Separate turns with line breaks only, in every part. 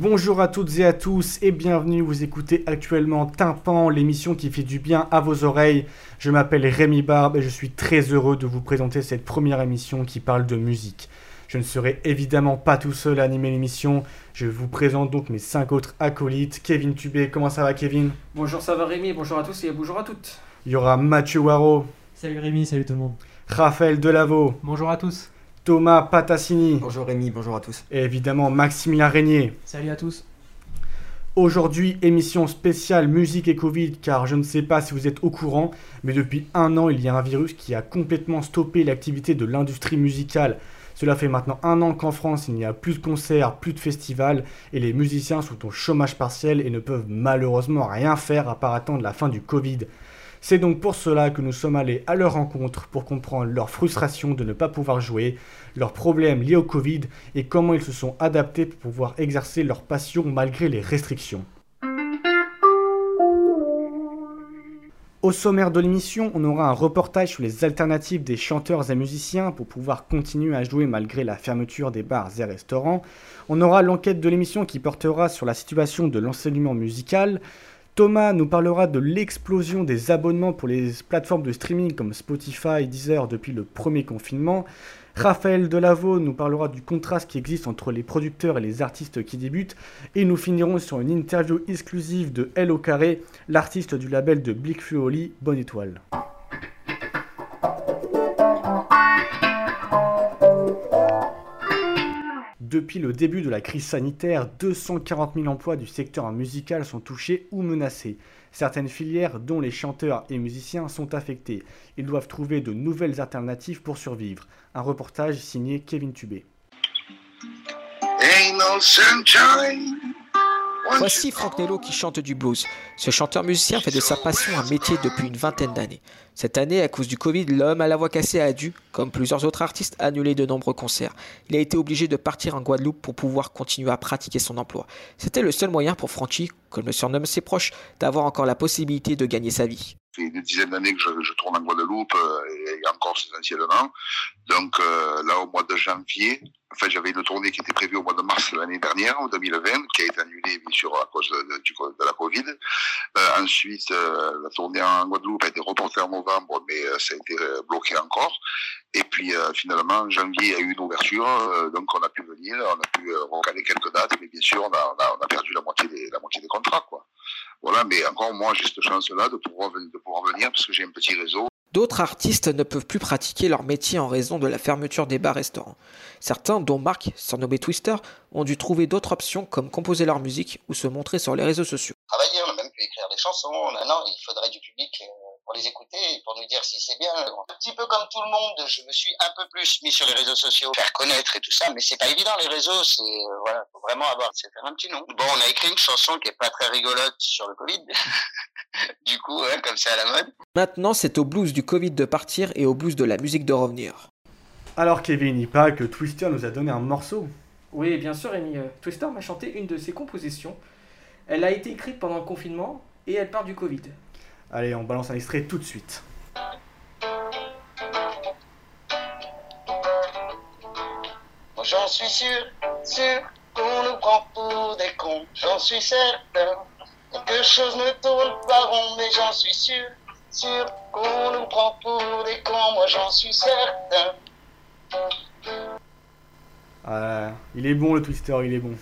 Bonjour à toutes et à tous et bienvenue, vous écoutez actuellement Tympan, l'émission qui fait du bien à vos oreilles. Je m'appelle Rémi Barbe et je suis très heureux de vous présenter cette première émission qui parle de musique. Je ne serai évidemment pas tout seul à animer l'émission, je vous présente donc mes cinq autres acolytes. Kevin Tubé, comment ça va Kevin?
Bonjour, ça va Rémi, bonjour à tous et bonjour à toutes.
Il y aura Mathieu Waro,
Salut Rémi, salut tout le monde.
Raphaël Delavaux,
Bonjour à tous.
Thomas Patassini
Bonjour Rémi, bonjour à tous.
et évidemment Maximilien Régnier.
Salut à tous.
Aujourd'hui, émission spéciale musique et Covid, car je ne sais pas si vous êtes au courant, mais depuis un an, il y a un virus qui a complètement stoppé l'activité de l'industrie musicale. Cela fait maintenant un an qu'en France, il n'y a plus de concerts, plus de festivals, et les musiciens sont au chômage partiel et ne peuvent malheureusement rien faire à part attendre la fin du Covid. C'est donc pour cela que nous sommes allés à leur rencontre pour comprendre leur frustration de ne pas pouvoir jouer, leurs problèmes liés au Covid et comment ils se sont adaptés pour pouvoir exercer leur passion malgré les restrictions. Au sommaire de l'émission, on aura un reportage sur les alternatives des chanteurs et musiciens pour pouvoir continuer à jouer malgré la fermeture des bars et restaurants. On aura l'enquête de l'émission qui portera sur la situation de l'enseignement musical. Thomas nous parlera de l'explosion des abonnements pour les plateformes de streaming comme Spotify, Deezer depuis le premier confinement. Raphaël Delavaux nous parlera du contraste qui existe entre les producteurs et les artistes qui débutent. Et nous finirons sur une interview exclusive de L au carré, l'artiste du label de Blick Fluoli, Bonne Étoile. Depuis le début de la crise sanitaire, 240 000 emplois du secteur musical sont touchés ou menacés. Certaines filières, dont les chanteurs et musiciens, sont affectées. Ils doivent trouver de nouvelles alternatives pour survivre. Un reportage signé Kevin Tubé.
Voici Franck Nello qui chante du blues. Ce chanteur musicien fait de sa passion un métier depuis une vingtaine d'années. Cette année, à cause du Covid, l'homme à la voix cassée a dû, comme plusieurs autres artistes, annuler de nombreux concerts. Il a été obligé de partir en Guadeloupe pour pouvoir continuer à pratiquer son emploi. C'était le seul moyen pour Franchi, comme le surnomment ses proches, d'avoir encore la possibilité de gagner sa vie.
Fait une dizaine d'années que je, tourne en Guadeloupe euh, et en Corse essentiellement. Donc euh, là, au mois de janvier, en fait, j'avais une tournée qui était prévue au mois de mars l'année dernière, en 2020, qui a été annulée bien sûr à cause de, de la Covid. Euh, ensuite, euh, la tournée en Guadeloupe a été reportée en novembre, mais euh, ça a été euh, bloqué encore. Et puis finalement, en janvier, a eu une ouverture, donc on a pu venir, on a pu recaler quelques dates, mais bien sûr, on a, on a, on a perdu la moitié des, la moitié des contrats, quoi. Voilà, mais encore moi, j'ai cette chance-là de pouvoir, de pouvoir venir parce que j'ai un petit réseau.
D'autres artistes ne peuvent plus pratiquer leur métier en raison de la fermeture des bars-restaurants. Certains, dont Marc, surnommé Twister, ont dû trouver d'autres options comme composer leur musique ou se montrer sur les réseaux sociaux.
travailler, on a même pu écrire des chansons. Maintenant, il faudrait du public euh, pour les écouter et pour nous dire si c'est bien. Un petit peu comme tout le monde, je me suis un peu plus mis sur les réseaux sociaux, faire connaître et tout ça, mais c'est pas évident les réseaux. C'est euh, voilà, faut vraiment avoir, c'est faire un petit nom. Bon, on a écrit une chanson qui est pas très rigolote sur le Covid. du coup, hein, comme c'est à la mode.
Maintenant, c'est au blues du Covid de partir et au blues de la musique de revenir.
Alors Kevin, il paraît que Twister nous a donné un morceau.
Oui, bien sûr Rémi, euh, Twister m'a chanté une de ses compositions. Elle a été écrite pendant le confinement et elle part du Covid.
Allez, on balance un extrait tout de suite.
J'en suis sûr, sûr qu'on nous prend pour des cons. J'en suis certain. Quelque chose ne tourne pas rond, mais j'en suis sûr, sûr qu'on nous prend pour des cons. Moi, j'en suis certain.
Ah, il est bon le Twister, il est bon.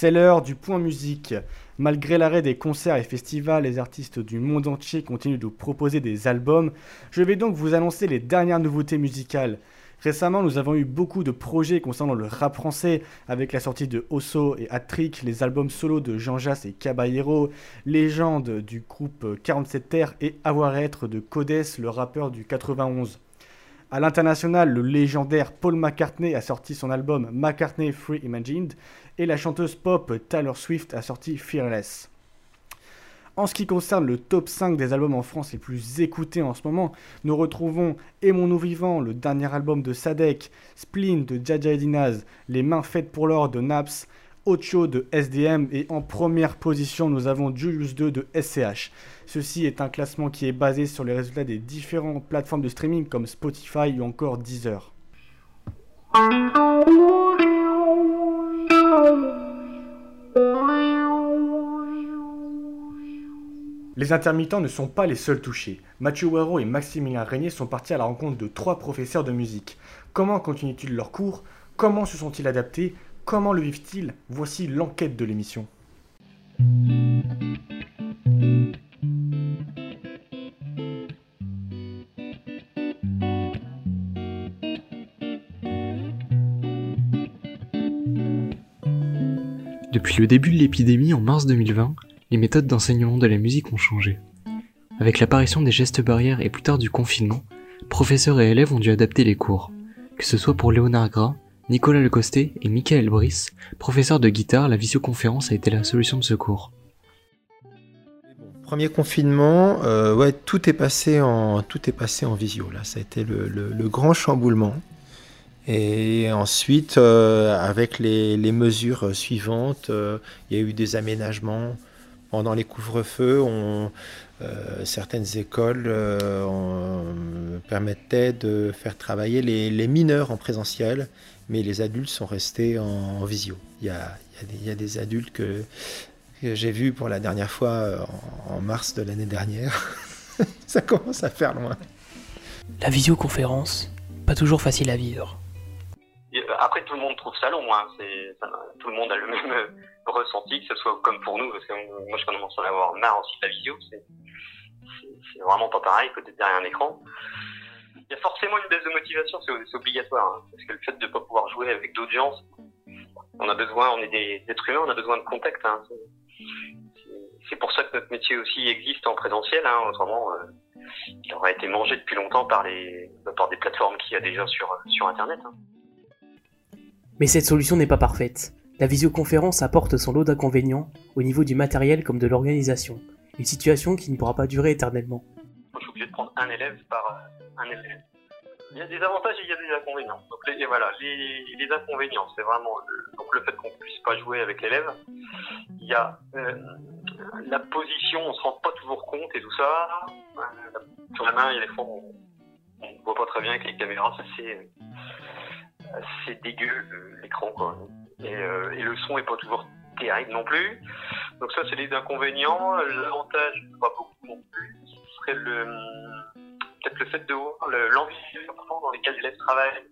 C'est l'heure du point musique. Malgré l'arrêt des concerts et festivals, les artistes du monde entier continuent de proposer des albums. Je vais donc vous annoncer les dernières nouveautés musicales. Récemment, nous avons eu beaucoup de projets concernant le rap français, avec la sortie de Osso et Hat-Trick, les albums solo de Jean Jass et Caballero, Légende du groupe 47 Terre et Avoir être de Codes, le rappeur du 91. À l'international, le légendaire Paul McCartney a sorti son album McCartney Free Imagined et la chanteuse pop Taylor Swift a sorti Fearless. En ce qui concerne le top 5 des albums en France les plus écoutés en ce moment, nous retrouvons Aimons-nous vivants, le dernier album de Sadek, Spleen de Jaja et Dinaz, Les mains faites pour l'or de Naps, Ocho de SDM et en première position nous avons Julius 2 de SCH. Ceci est un classement qui est basé sur les résultats des différentes plateformes de streaming comme Spotify ou encore Deezer. Les intermittents ne sont pas les seuls touchés. Mathieu Waro et Maximilien Régnier sont partis à la rencontre de trois professeurs de musique. Comment continuent-ils leurs cours? Comment se sont-ils adaptés? Comment le vivent-ils? Voici l'enquête de l'émission.
Depuis le début de l'épidémie en mars 2020, les méthodes d'enseignement de la musique ont changé. Avec l'apparition des gestes barrières et plus tard du confinement, professeurs et élèves ont dû adapter les cours. Que ce soit pour Léonard Gras, Nicolas Lecosté et Michael Brice, professeurs de guitare, la visioconférence a été la solution de ce cours.
Premier confinement, euh, tout est passé en tout est visio. Là, ça a été le grand chamboulement. Et ensuite, euh, avec les, mesures suivantes, euh, il y a eu des aménagements. Pendant les couvre-feux, euh, certaines écoles permettaient de faire travailler les, mineurs en présentiel, mais les adultes sont restés en, visio. Il y, a, des, adultes que, j'ai vus pour la dernière fois en mars de l'année dernière. Ça commence à faire loin.
La visioconférence, pas toujours facile à vivre.
Après, tout le monde trouve ça long. Hein. tout le monde a le même euh, ressenti, que ce soit comme pour nous, parce que moi, je commence à en avoir marre aussi de la vidéo. C'est, vraiment pas pareil que d'être derrière un écran. Il y a forcément une baisse de motivation, c'est, obligatoire. Hein. parce que le fait de ne pas pouvoir jouer avec gens, on a besoin, on est des êtres humains, on a besoin de contact. Hein. C'est, pour ça que notre métier aussi existe en présentiel. Autrement, euh, il aurait été mangé depuis longtemps par, les, par des plateformes qu'il y a déjà sur Internet.
Mais cette solution n'est pas parfaite. La visioconférence apporte son lot d'inconvénients au niveau du matériel comme de l'organisation, une situation qui ne pourra pas durer éternellement.
Je suis obligé de prendre un élève par euh, un élève. Il y a des avantages et il y a des inconvénients. Les, voilà, les, inconvénients, c'est vraiment le, donc le fait qu'on ne puisse pas jouer avec l'élève. Il y a euh, la position, on se rend pas toujours compte et tout ça. Euh, sur la main, il y a des fois on ne voit pas très bien avec les caméras, c'est c'est dégueu l'écran. Euh, et, le son est pas toujours terrible non plus. Donc ça c'est les inconvénients. L'avantage, pas beaucoup non plus, ce serait le peut-être le fait de l'environnement dans lesquels les élèves travaillent.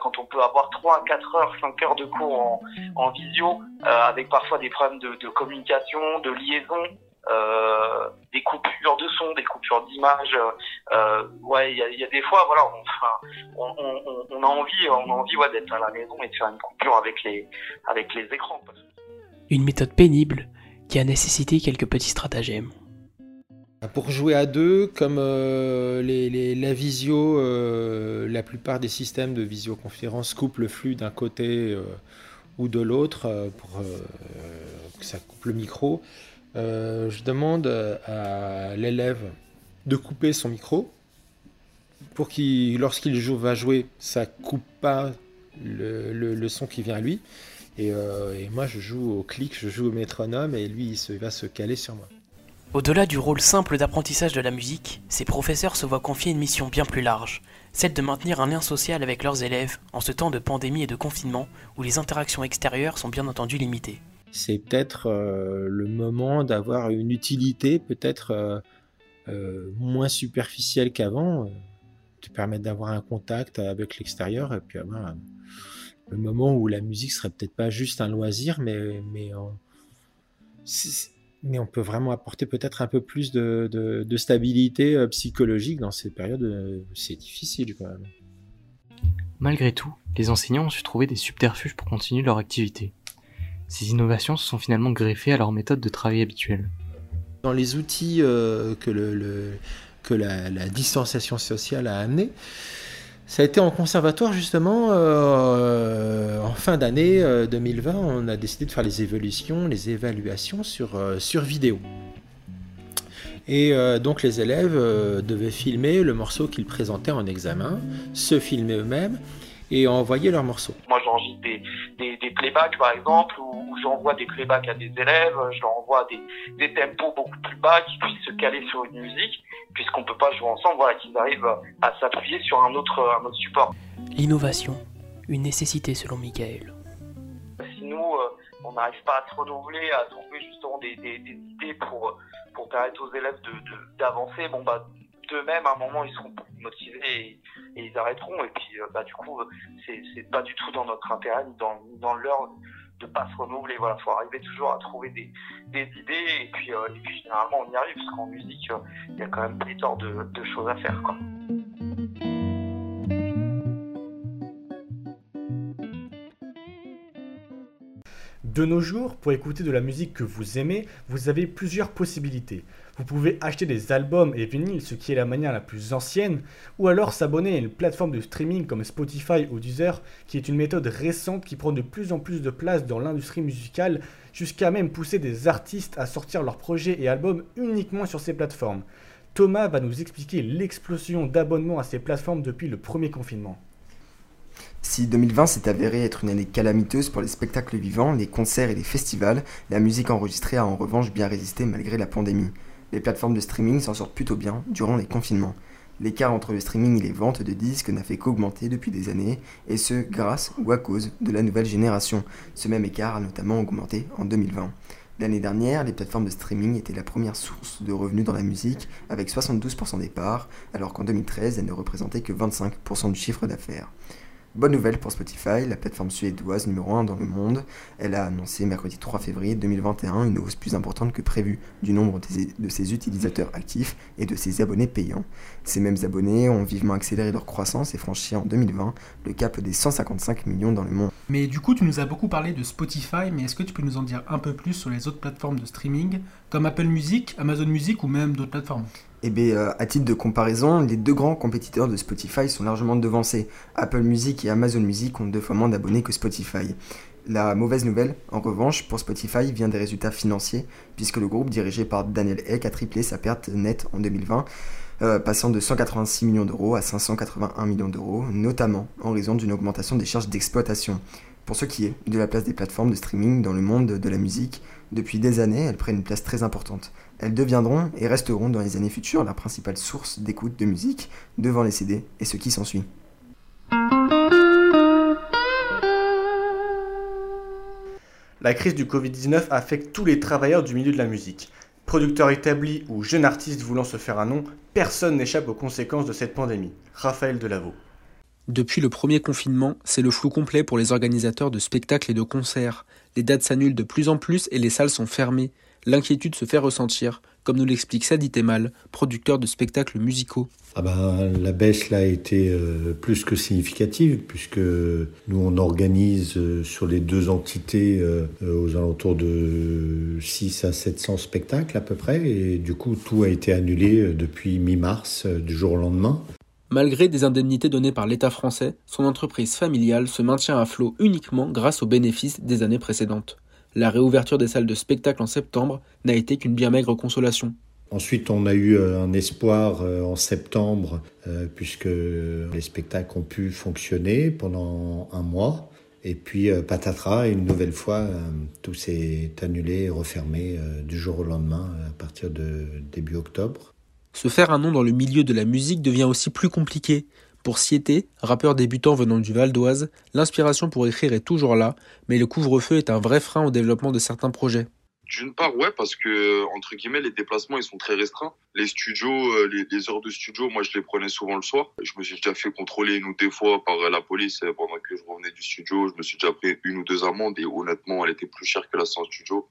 Quand on peut avoir 3, 4 heures, 5 heures de cours en, visio, euh, avec parfois des problèmes de, de communication, de liaison, euh, des coupures de son, des coupures d'image. Euh, ouais, il y a, des fois, voilà, on, on, a envie, on a envie ouais, d'être à la maison et de faire une coupure avec les, avec les écrans.
Une méthode pénible qui a nécessité quelques petits stratagèmes.
Pour jouer à deux, comme euh, les, la visio, la plupart des systèmes de visioconférence coupent le flux d'un côté ou de l'autre pour que ça coupe le micro. Euh, je demande à l'élève de couper son micro pour qu'il, lorsqu'il va jouer, ça coupe pas le, son qui vient à lui. Euh, et, moi, je joue au clic, je joue au métronome et lui, il, va se caler sur moi.
Au-delà du rôle simple d'apprentissage de la musique, ces professeurs se voient confier une mission bien plus large, celle de maintenir un lien social avec leurs élèves en ce temps de pandémie et de confinement où les interactions extérieures sont bien entendu limitées
c'est peut-être euh, le moment d'avoir une utilité peut-être euh, euh, moins superficielle qu'avant, te permettre d'avoir un contact avec l'extérieur et puis avoir le moment où la musique serait peut-être pas juste un loisir, mais, mais, on, mais on peut vraiment apporter peut-être un peu plus de, de stabilité psychologique dans ces périodes. C'est difficile quand même.
Malgré tout, les enseignants ont su trouver des subterfuges pour continuer leur activité. Ces innovations se sont finalement greffées à leur méthode de travail habituelle.
Dans les outils euh, que, le, que la, distanciation sociale a amené, ça a été en conservatoire justement, euh, en fin d'année 2020, euh, on a décidé de faire les évolutions, les évaluations sur, sur vidéo. Et donc les élèves devaient filmer le morceau qu'ils présentaient en examen, se filmer eux-mêmes et envoyer leurs morceaux.
Moi, j'enregistre des, des, des, playbacks, par exemple, ou, j'envoie des playbacks à des élèves, je leur envoie des, des tempos beaucoup plus bas qui puissent se caler sur une musique, puisqu'on peut pas jouer ensemble, voilà, qu'ils arrivent à s'appuyer sur un autre, un autre support.
L'innovation, une nécessité selon Michael.
Si nous, euh, on n'arrive pas à se renouveler, à trouver justement des, des, des idées pour, pour permettre aux élèves d'avancer, de, bon bah d'eux-mêmes, à un moment, ils seront motivés et, ils arrêteront. Et puis, euh, bah, du coup, c'est pas du tout dans notre intérêt ni dans, dans leur de pas se renouveler. Voilà, faut arriver toujours à trouver des, idées et puis, euh, et puis généralement on y arrive parce qu'en musique, euh, il y a quand même pléthore de, de choses à faire. Quoi.
De nos jours, pour écouter de la musique que vous aimez, vous avez plusieurs possibilités. Vous pouvez acheter des albums et vinyles, ce qui est la manière la plus ancienne, ou alors s'abonner à une plateforme de streaming comme Spotify ou Deezer, qui est une méthode récente qui prend de plus en plus de place dans l'industrie musicale, jusqu'à même pousser des artistes à sortir leurs projets et albums uniquement sur ces plateformes. Thomas va nous expliquer l'explosion d'abonnements à ces plateformes depuis le premier confinement.
Si 2020 s'est avéré être une année calamiteuse pour les spectacles vivants, les concerts et les festivals, la musique enregistrée a en revanche bien résisté malgré la pandémie. Les plateformes de streaming s'en sortent plutôt bien durant les confinements. L'écart entre le streaming et les ventes de disques n'a fait qu'augmenter depuis des années, et ce grâce ou à cause de la nouvelle génération. Ce même écart a notamment augmenté en 2020. L'année dernière, les plateformes de streaming étaient la première source de revenus dans la musique, avec 72% des parts, alors qu'en 2013, elles ne représentaient que 25% du chiffre d'affaires. Bonne nouvelle pour Spotify, la plateforme suédoise numéro 1 dans le monde. Elle a annoncé mercredi 3 février 2021 une hausse plus importante que prévue du nombre de ses utilisateurs actifs et de ses abonnés payants. Ces mêmes abonnés ont vivement accéléré leur croissance et franchi en 2020 le cap des 155 millions dans le monde.
Mais du coup, tu nous as beaucoup parlé de Spotify, mais est-ce que tu peux nous en dire un peu plus sur les autres plateformes de streaming, comme Apple Music, Amazon Music ou même d'autres plateformes?
Eh bien, euh, à titre de comparaison, les deux grands compétiteurs de Spotify sont largement devancés. Apple Music et Amazon Music ont deux fois moins d'abonnés que Spotify. La mauvaise nouvelle, en revanche, pour Spotify vient des résultats financiers, puisque le groupe dirigé par Daniel Eck a triplé sa perte nette en 2020, euh, passant de 186 millions d'euros à 581 millions d'euros, notamment en raison d'une augmentation des charges d'exploitation. Pour ce qui est de la place des plateformes de streaming dans le monde de la musique, depuis des années, elles prennent une place très importante. Elles deviendront et resteront dans les années futures la principale source d'écoute de musique devant les CD et ce qui s'ensuit.
La crise du Covid-19 affecte tous les travailleurs du milieu de la musique. Producteurs établis ou jeunes artistes voulant se faire un nom, personne n'échappe aux conséquences de cette pandémie. Raphaël Delaveau.
Depuis le premier confinement, c'est le flou complet pour les organisateurs de spectacles et de concerts. Les dates s'annulent de plus en plus et les salles sont fermées l'inquiétude se fait ressentir, comme nous l'explique Sadi Temal, producteur de spectacles musicaux.
Ah ben, la baisse là a été euh, plus que significative puisque nous on organise euh, sur les deux entités euh, aux alentours de 6 à 700 spectacles à peu près et du coup tout a été annulé depuis mi-mars du jour au lendemain.
Malgré des indemnités données par l'État français, son entreprise familiale se maintient à flot uniquement grâce aux bénéfices des années précédentes la réouverture des salles de spectacle en septembre n'a été qu'une bien maigre consolation.
Ensuite, on a eu euh, un espoir euh, en septembre, euh, puisque les spectacles ont pu fonctionner pendant un mois. Et puis, patatras, une nouvelle fois, tout s'est annulé et refermé du jour au lendemain à partir de début octobre.
Se faire un nom dans le milieu de la musique devient aussi plus compliqué. Pour Siété, rappeur débutant venant du Val d'Oise, l'inspiration pour écrire est toujours là, mais le couvre-feu est un vrai frein au développement de certains projets.
D'une part, ouais, parce que, entre guillemets, les déplacements, ils sont très restreints. Les studios, euh, les, heures de studio, moi, je les prenais souvent le soir. Je me suis déjà fait contrôler une ou deux fois par la police euh, pendant que je revenais du studio. Je me suis déjà pris une ou deux amendes et honnêtement, elle était plus chère que la séance studio.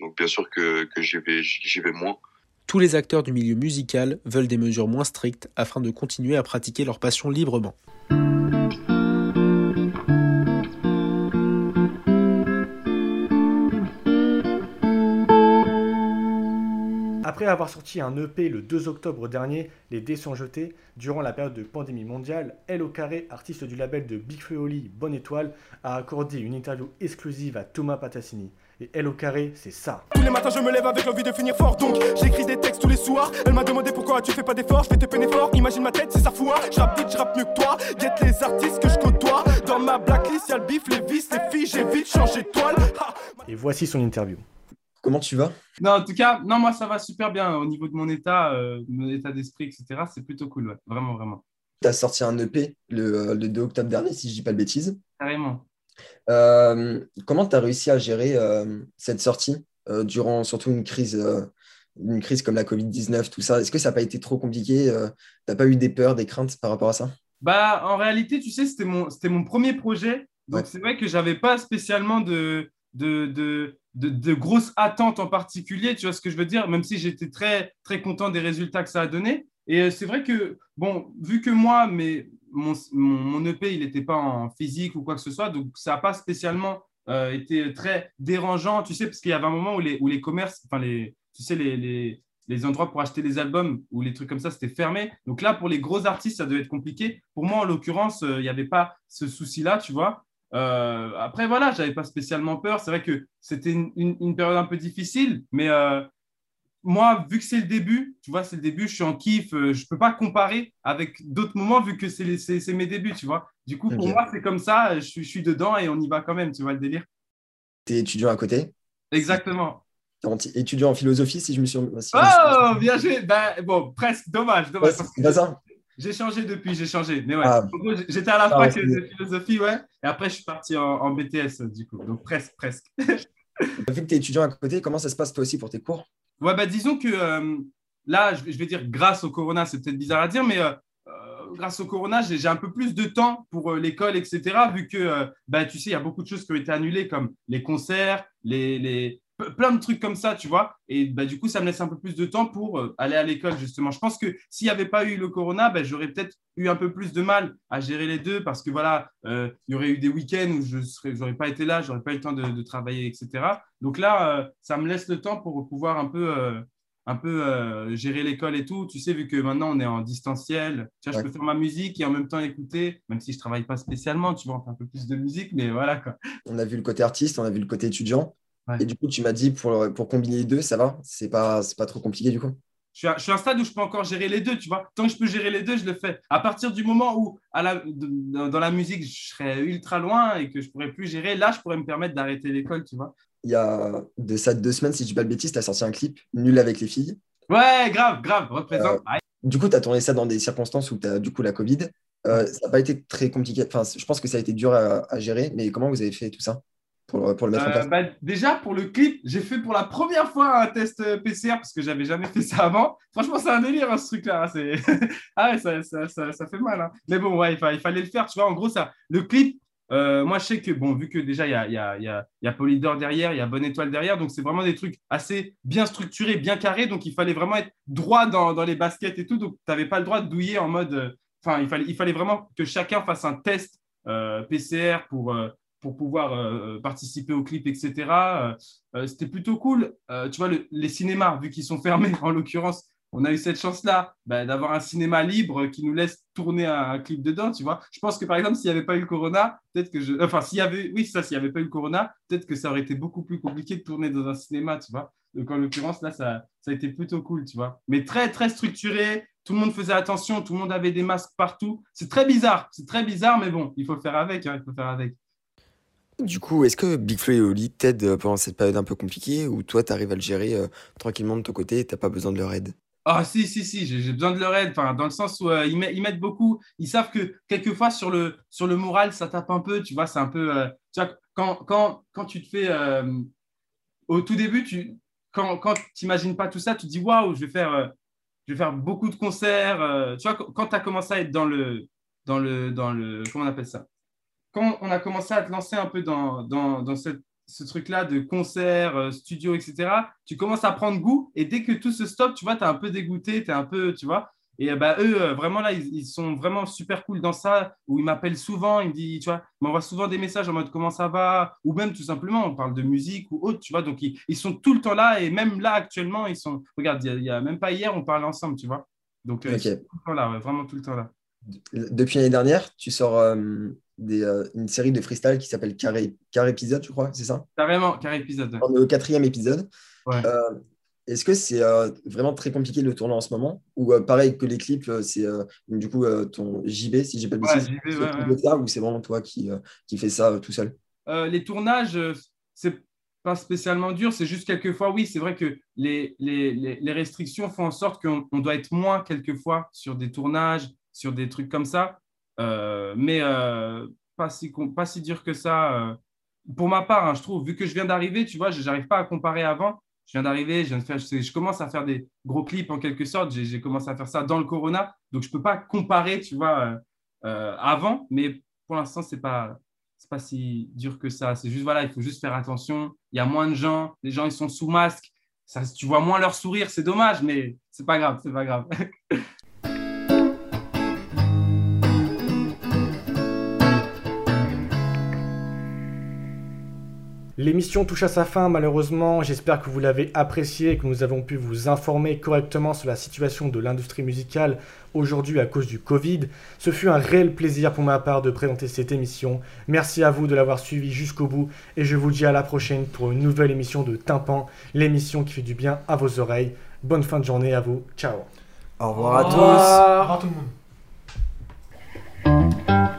Donc, bien sûr que, j'y vais moins.
Tous les acteurs du milieu musical veulent des mesures moins strictes afin de continuer à pratiquer leur passion librement.
Après avoir sorti un EP le 2 octobre dernier, Les dés sont jetés, durant la période de pandémie mondiale, Elle au carré, artiste du label de Big Feoli Bonne Étoile, a accordé une interview exclusive à Thomas Patassini. Et L au carré, c'est ça.
Tous les matins je me lève avec l'envie de finir fort donc j'écris des textes tous les soirs Elle m'a demandé pourquoi tu fais pas d'efforts, je fais te peiner fort Imagine ma tête c'est ça fout Je rappe vite, je rappe mieux que toi Guette les artistes que je côtoie Dans ma blacklist y'a le bif, les vis, les filles J'ai vite changé de toile Ha
Et voici son interview.
Comment tu vas?
Non, en tout cas, non, moi ça va super bien au niveau de mon état, euh, mon état d'esprit, etc. C'est plutôt cool, ouais. vraiment, vraiment.
Tu as sorti un EP le, euh, le 2 octobre dernier, si je dis pas de bêtises.
Carrément.
Euh, comment tu as réussi à gérer euh, cette sortie euh, durant surtout une crise, une crise comme la Covid-19, tout ça? Est-ce que ça n'a pas été trop compliqué euh, T'as pas eu des peurs, des craintes par rapport à ça?
Bah, en réalité, tu sais, c'était mon, c'était mon premier projet. Donc,
Ouais.
c'est vrai que j'avais pas spécialement de, de, de, de, de grosses attentes en particulier. Tu vois ce que je veux dire? Même si j'étais très, très content des résultats que ça a donné. Et c'est vrai que, bon, vu que moi, mais mon, mon, EP, il n'était pas en physique ou quoi que ce soit, donc ça n'a pas spécialement euh, été très dérangeant, tu sais, parce qu'il y avait un moment où les, où les commerces, enfin, les, tu sais, les, les, les endroits pour acheter les albums ou les trucs comme ça, c'était fermé. Donc là, pour les gros artistes, ça devait être compliqué. Pour moi, en l'occurrence, euh, il n'y avait pas ce souci-là, tu vois. Euh, après, voilà, j'avais pas spécialement peur. C'est vrai que c'était une, période un peu difficile, mais euh, moi, vu que c'est le début, tu vois, c'est le début, je suis en kiff, euh, je peux pas comparer avec d'autres moments vu que c'est mes débuts, tu vois. Du coup, pour moi, c'est comme ça, je, suis- je suis dedans et on y va quand même, tu vois le délire.
Tu es étudiant à côté?
Exactement.
Étudiant en philosophie, si je me suis. si je me suis-
Oh, bien joué. Ben, bon, presque, dommage, dommage.
Ouais,
J'ai changé depuis, j'ai changé. Mais ouais,
Ah.
J'étais à la
Ah,
fac
ok.
de philosophie, ouais. Et après, je suis parti en, en BTS, du coup. Donc, presque, presque.
Vu que tu es étudiant à côté, comment ça se passe toi aussi pour tes cours?
Ouais, bah disons que euh, là, je, vais dire grâce au Corona, c'est peut-être bizarre à dire, mais euh, euh, grâce au Corona, j'ai un peu plus de temps pour l'école, etc. Vu que, bah, tu sais, il y a beaucoup de choses qui ont été annulées, comme les concerts, les, les... plein de trucs comme ça, tu vois. Et bah, du coup, ça me laisse un peu plus de temps pour euh, aller à l'école, justement. Je pense que s'il n'y avait pas eu le Corona, bah, j'aurais peut-être eu un peu plus de mal à gérer les deux parce que voilà, euh, il y aurait eu des week-ends où je n'aurais j'aurais pas été là, j'aurais pas eu le temps de, de travailler, etc. Donc là, euh, ça me laisse le temps pour pouvoir un peu, un peu gérer l'école et tout. Tu sais, vu que maintenant on est en distanciel, tu vois, je peux faire ma musique et en même temps écouter, même si je travaille pas spécialement, tu vois, on fait un peu plus de musique, mais voilà quoi.
On a vu le côté artiste, on a vu le côté étudiant.
Ouais.
Et du coup, tu m'as dit pour, pour combiner les deux, ça va? C'est pas, c'est pas trop compliqué du coup?
Je suis, à, je suis à un stade où je peux encore gérer les deux, tu vois. Tant que je peux gérer les deux, je le fais. À partir du moment où, à la, de- dans dans la musique, je serais ultra loin et que je pourrais plus gérer, là, je pourrais me permettre d'arrêter l'école, tu vois.
Il y a de ça deux semaines, si je dis pas de bêtises, tu as sorti un clip nul avec les filles.
Ouais, grave, grave, représente.
Euh, Du coup, tu as tourné ça dans des circonstances où tu as du coup la Covid. Euh, ça n'a pas été très compliqué. Enfin, je pense que ça a été dur à, à gérer, mais comment vous avez fait tout ça? Pour, le- pour le mettre en
Euh,
place
bah, déjà, pour le clip, j'ai fait pour la première fois un test euh, PCR parce que j'avais jamais fait ça avant. Franchement, c'est un délire, hein, ce truc-là. hein, c'est- ah ouais, ça, ça, ça, ça fait mal. hein. Mais bon, ouais, il, fa- il fallait le faire. Tu vois, en gros, ça, le clip, euh, moi, je sais que, bon, vu que déjà, il y a, y, a, y, a, y a Polydor derrière, il y a Bonne Étoile derrière, donc c'est vraiment des trucs assez bien structurés, bien carrés. Donc, il fallait vraiment être droit dans, dans les baskets et tout. Donc, tu n'avais pas le droit de douiller en mode. euh, Enfin, il, fallait, il fallait vraiment que chacun fasse un test euh, PCR pour. Euh, pour pouvoir euh, participer au clip, etc. Euh, euh, C'était plutôt cool. Euh, tu vois, le- les cinémas, vu qu'ils sont fermés, en l'occurrence, on a eu cette chance-là bah, d'avoir un cinéma libre qui nous laisse tourner un, clip dedans, tu vois. Je pense que, par exemple, s'il n'y avait pas eu le Corona, peut-être que. Enfin, s'il y avait... Oui, ça, s'il n'y avait pas eu Corona, peut-être que ça aurait été beaucoup plus compliqué de tourner dans un cinéma, tu vois. Donc, en l'occurrence, là, ça, ça a été plutôt cool, tu vois. Mais très, très structuré. Tout le monde faisait attention. Tout le monde avait des masques partout. C'est très bizarre. C'est très bizarre, mais bon, il faut faire avec. hein, il faut faire avec.
Du coup, est-ce que Big Flo et Oli t'aident euh, pendant cette période un peu compliquée ou toi, tu arrives à le gérer euh, tranquillement de ton côté et t'as pas besoin de leur aide?
Ah si, si, si, j'ai besoin de leur aide, dans le sens où euh, ils, m'aident beaucoup. Ils savent que quelquefois sur le, sur le moral, ça tape un peu, tu vois, c'est un peu... tu vois, quand, quand, tu te fais... au tout début, tu, quand, tu n'imagines pas tout ça, tu te dis, waouh, je vais faire... beaucoup de concerts. tu vois, quand- quand tu as commencé à être dans le, dans le, dans le, comment on appelle ça? Quand on a commencé à te lancer un peu dans, dans, dans cette- ce truc-là de concerts, euh, studio, etc., tu commences à prendre goût et dès que tout se stoppe, tu vois, tu es un peu dégoûté, tu es un peu, tu vois. Et euh, bah, eux, euh, vraiment là, ils, ils sont vraiment super cool dans ça, où ils m'appellent souvent, ils me disent, tu vois, ils m'envoient souvent des messages en mode comment ça va, ou même tout simplement, on parle de musique ou autre, tu vois. Donc, ils, ils sont tout le temps là, et même là, actuellement, ils sont, regarde, il y a, même pas hier, on parlait ensemble, tu vois. Donc, ils sont tout le temps là, ouais, vraiment tout le temps là.
Depuis l'année dernière, tu sors euh, des, euh, une série de freestyle qui s'appelle Carré, Carré épisode, je crois, c'est ça?
Carrément, carré épisode.
On est au quatrième épisode.
Ouais.
Euh, Est-ce que c'est vraiment très compliqué de le tourner en ce moment? Ou pareil que les clips, c'est du coup ton JB, si j'ai pas de
Ouais,
bêtises,
JB,
ou c'est vraiment toi qui, qui fais ça tout seul?
Les tournages, c'est pas spécialement dur, c'est juste quelquefois, oui, c'est vrai que les, les, les, les restrictions font en sorte qu'on on doit être moins quelquefois sur des tournages, sur des trucs comme ça, Euh, mais euh, pas, si, pas si dur que ça. euh. Pour ma part, hein, je trouve, vu que je viens d'arriver, tu vois, je n'arrive pas à comparer avant. Je viens d'arriver, je, je, commence à faire des gros clips en quelque sorte. J'ai commencé à faire ça dans le Corona, donc je ne peux pas comparer, tu vois, avant, mais pour l'instant, ce n'est pas, pas si dur que ça. C'est juste, voilà, il faut juste faire attention. Il y a moins de gens. Les gens, ils sont sous masque. Ça, tu vois moins leur sourire. C'est dommage, mais c'est pas grave. C'est pas grave.
L'émission touche à sa fin malheureusement, j'espère que vous l'avez apprécié et que nous avons pu vous informer correctement sur la situation de l'industrie musicale aujourd'hui à cause du Covid. Ce fut un réel plaisir pour ma part de présenter cette émission. Merci à vous de l'avoir suivi jusqu'au bout et je vous dis à la prochaine pour une nouvelle émission de Tympan, l'émission qui fait du bien à vos oreilles. Bonne fin de journée à vous, ciao
Au revoir à tous.
Au revoir tout le monde.